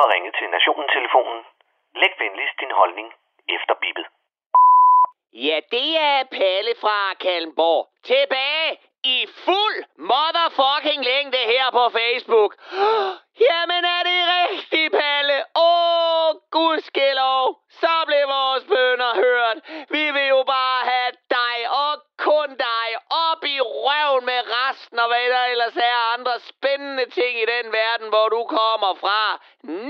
har ringet til Nationen-telefonen. Læg venligst din holdning efter bippet. Ja, det er Palle fra Kalmborg. Tilbage i fuld motherfucking længde her på Facebook. Jamen er det rigtigt, Palle? Åh, gudskelov. Så blev vores bønder hørt. Vi vil jo bare have dig og kun dig op i røven med resten og hvad der ellers er ting i den verden, hvor du kommer fra.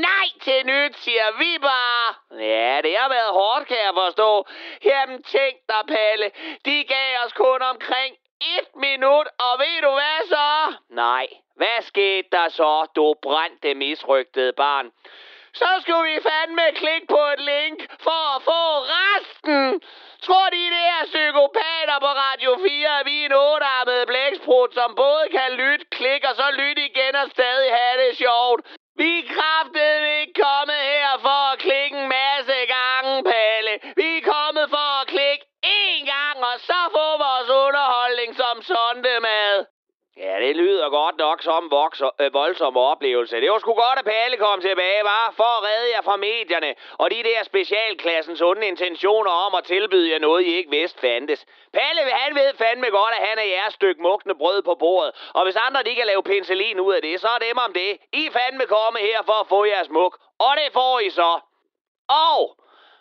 Nej til nyt, siger vi bare. Ja, det har været hårdt, kan jeg forstå. Jamen tænk dig, Palle. De gav os kun omkring et minut, og ved du hvad så? Nej, hvad skete der så, du brændte misrygtede barn? Så skulle vi fandme klikke på et link for at få resten. Tror de, det er psykopater på Radio 4, at vi er en ottearmet blæksprut, som både kan lytte, klikke og så lytte igen og stadig have det sjovt. Vi er kraftedeme ikke kommet her for at klikke en masse gange, Palle. Vi er kommet for at klikke én gang, og så få vores underholdning som sondemad. Ja, det lyder godt nok som vokser, øh, voldsom oplevelse. Det var sgu godt, at Palle kom tilbage, var for at redde jer fra medierne og de der specialklassens onde intentioner om at tilbyde jer noget, I ikke vidste fandtes. Palle, han ved fandme godt, at han er jeres stykke mugne brød på bordet. Og hvis andre de kan lave penicillin ud af det, så er dem om det. I fandme komme her for at få jeres muk. Og det får I så. Og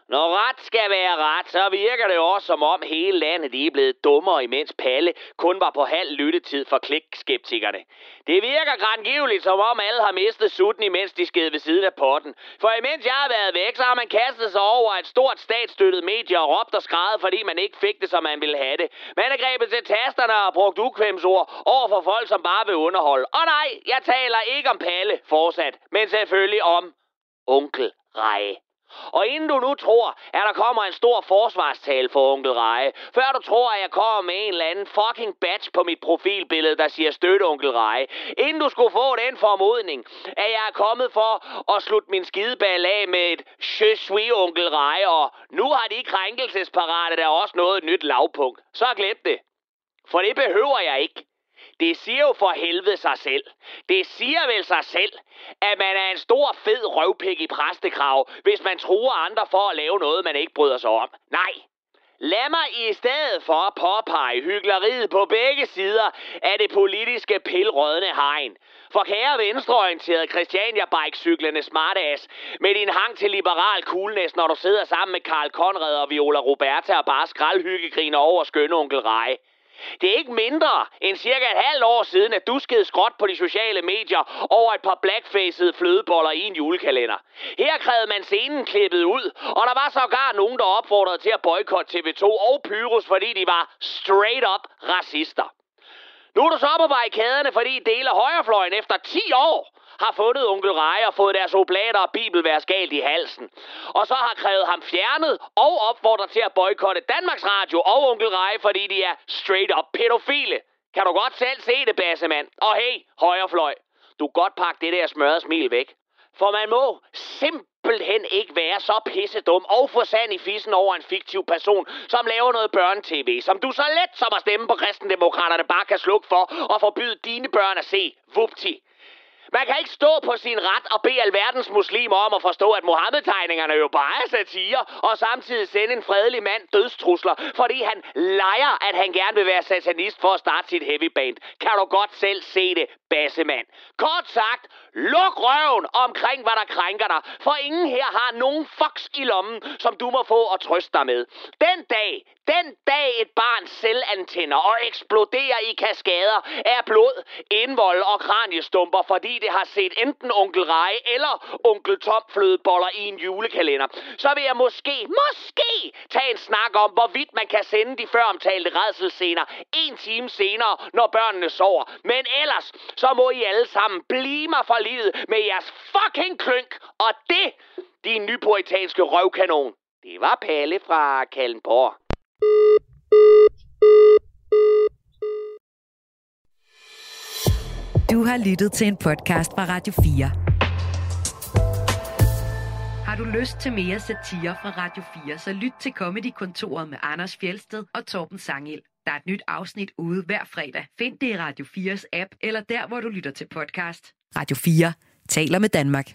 når ret skal være ret, så virker det også som om hele landet lige er blevet dummere, imens Palle kun var på halv lyttetid for klikskeptikerne. Det virker grangivligt, som om alle har mistet sutten, imens de sked ved siden af potten. For imens jeg har været væk, så har man kastet sig over et stort statsstøttet medie og råbt og skrevet, fordi man ikke fik det, som man ville have det. Man er grebet til tasterne og brugt ukvemsord over for folk, som bare vil underholde. Og nej, jeg taler ikke om Palle fortsat, men selvfølgelig om onkel Rej. Og inden du nu tror, at der kommer en stor forsvarstale for onkel Reje, før du tror, at jeg kommer med en eller anden fucking badge på mit profilbillede, der siger støtte onkel Reje, inden du skulle få den formodning, at jeg er kommet for at slutte min skideball af med et je suis onkel Reje, og nu har de krænkelsesparate der også noget nyt lavpunkt, så glem det. For det behøver jeg ikke. Det siger jo for helvede sig selv. Det siger vel sig selv, at man er en stor fed røvpik i præstekrav, hvis man truer andre for at lave noget, man ikke bryder sig om. Nej. Lad mig i stedet for påpege hyggeleriet på begge sider af det politiske pilrødne hegn. For kære venstreorienterede Christiania bike smartass med din hang til liberal coolness, når du sidder sammen med Karl Konrad og Viola Roberta og bare skraldhyggegriner over skønne onkel Rej. Det er ikke mindre end cirka et halvt år siden, at du skede skråt på de sociale medier over et par blackfacede flødeboller i en julekalender. Her krævede man scenen klippet ud, og der var sågar nogen, der opfordrede til at boykotte TV2 og Pyrus, fordi de var straight up racister. Nu er du så på barrikaderne, fordi dele højrefløjen efter 10 år har fundet onkel Reje og fået deres oblater og bibelvers galt i halsen. Og så har krævet ham fjernet og opfordret til at boykotte Danmarks Radio og onkel Reje, fordi de er straight up pædofile. Kan du godt selv se det, bassemand? Og hey, højrefløj, du godt pakke det der smørrede smil væk. For man må simpelthen ikke være så pissedum og få sand i fissen over en fiktiv person, som laver noget børnetv, som du så let som at stemme på kristendemokraterne bare kan slukke for og forbyde dine børn at se. Vupti. Man kan ikke stå på sin ret og bede alverdens muslimer om at forstå, at Mohammed-tegningerne jo bare er satire, og samtidig sende en fredelig mand dødstrusler, fordi han leger, at han gerne vil være satanist for at starte sit heavy band. Kan du godt selv se det, bassemand? Kort sagt, luk røven omkring, hvad der krænker dig, for ingen her har nogen fox i lommen, som du må få og trøste dig med. Den dag, den dag et barn selvantænder og eksploderer i kaskader af blod, indvold og kraniestumper, fordi aldrig har set enten onkel Rej eller onkel Tom flødeboller i en julekalender, så vil jeg måske, måske tage en snak om, hvorvidt man kan sende de føromtalte redselscener en time senere, når børnene sover. Men ellers, så må I alle sammen blive mig for livet med jeres fucking klønk, og det, din nypoetanske røvkanon. Det var Palle fra Kallenborg. Du har lyttet til en podcast fra Radio 4. Har du lyst til mere satire fra Radio 4, så lyt til Comedy-kontoret med Anders Fjelsted og Torben Sangel. Der er et nyt afsnit ude hver fredag. Find det i Radio 4's app, eller der, hvor du lytter til podcast. Radio 4 taler med Danmark.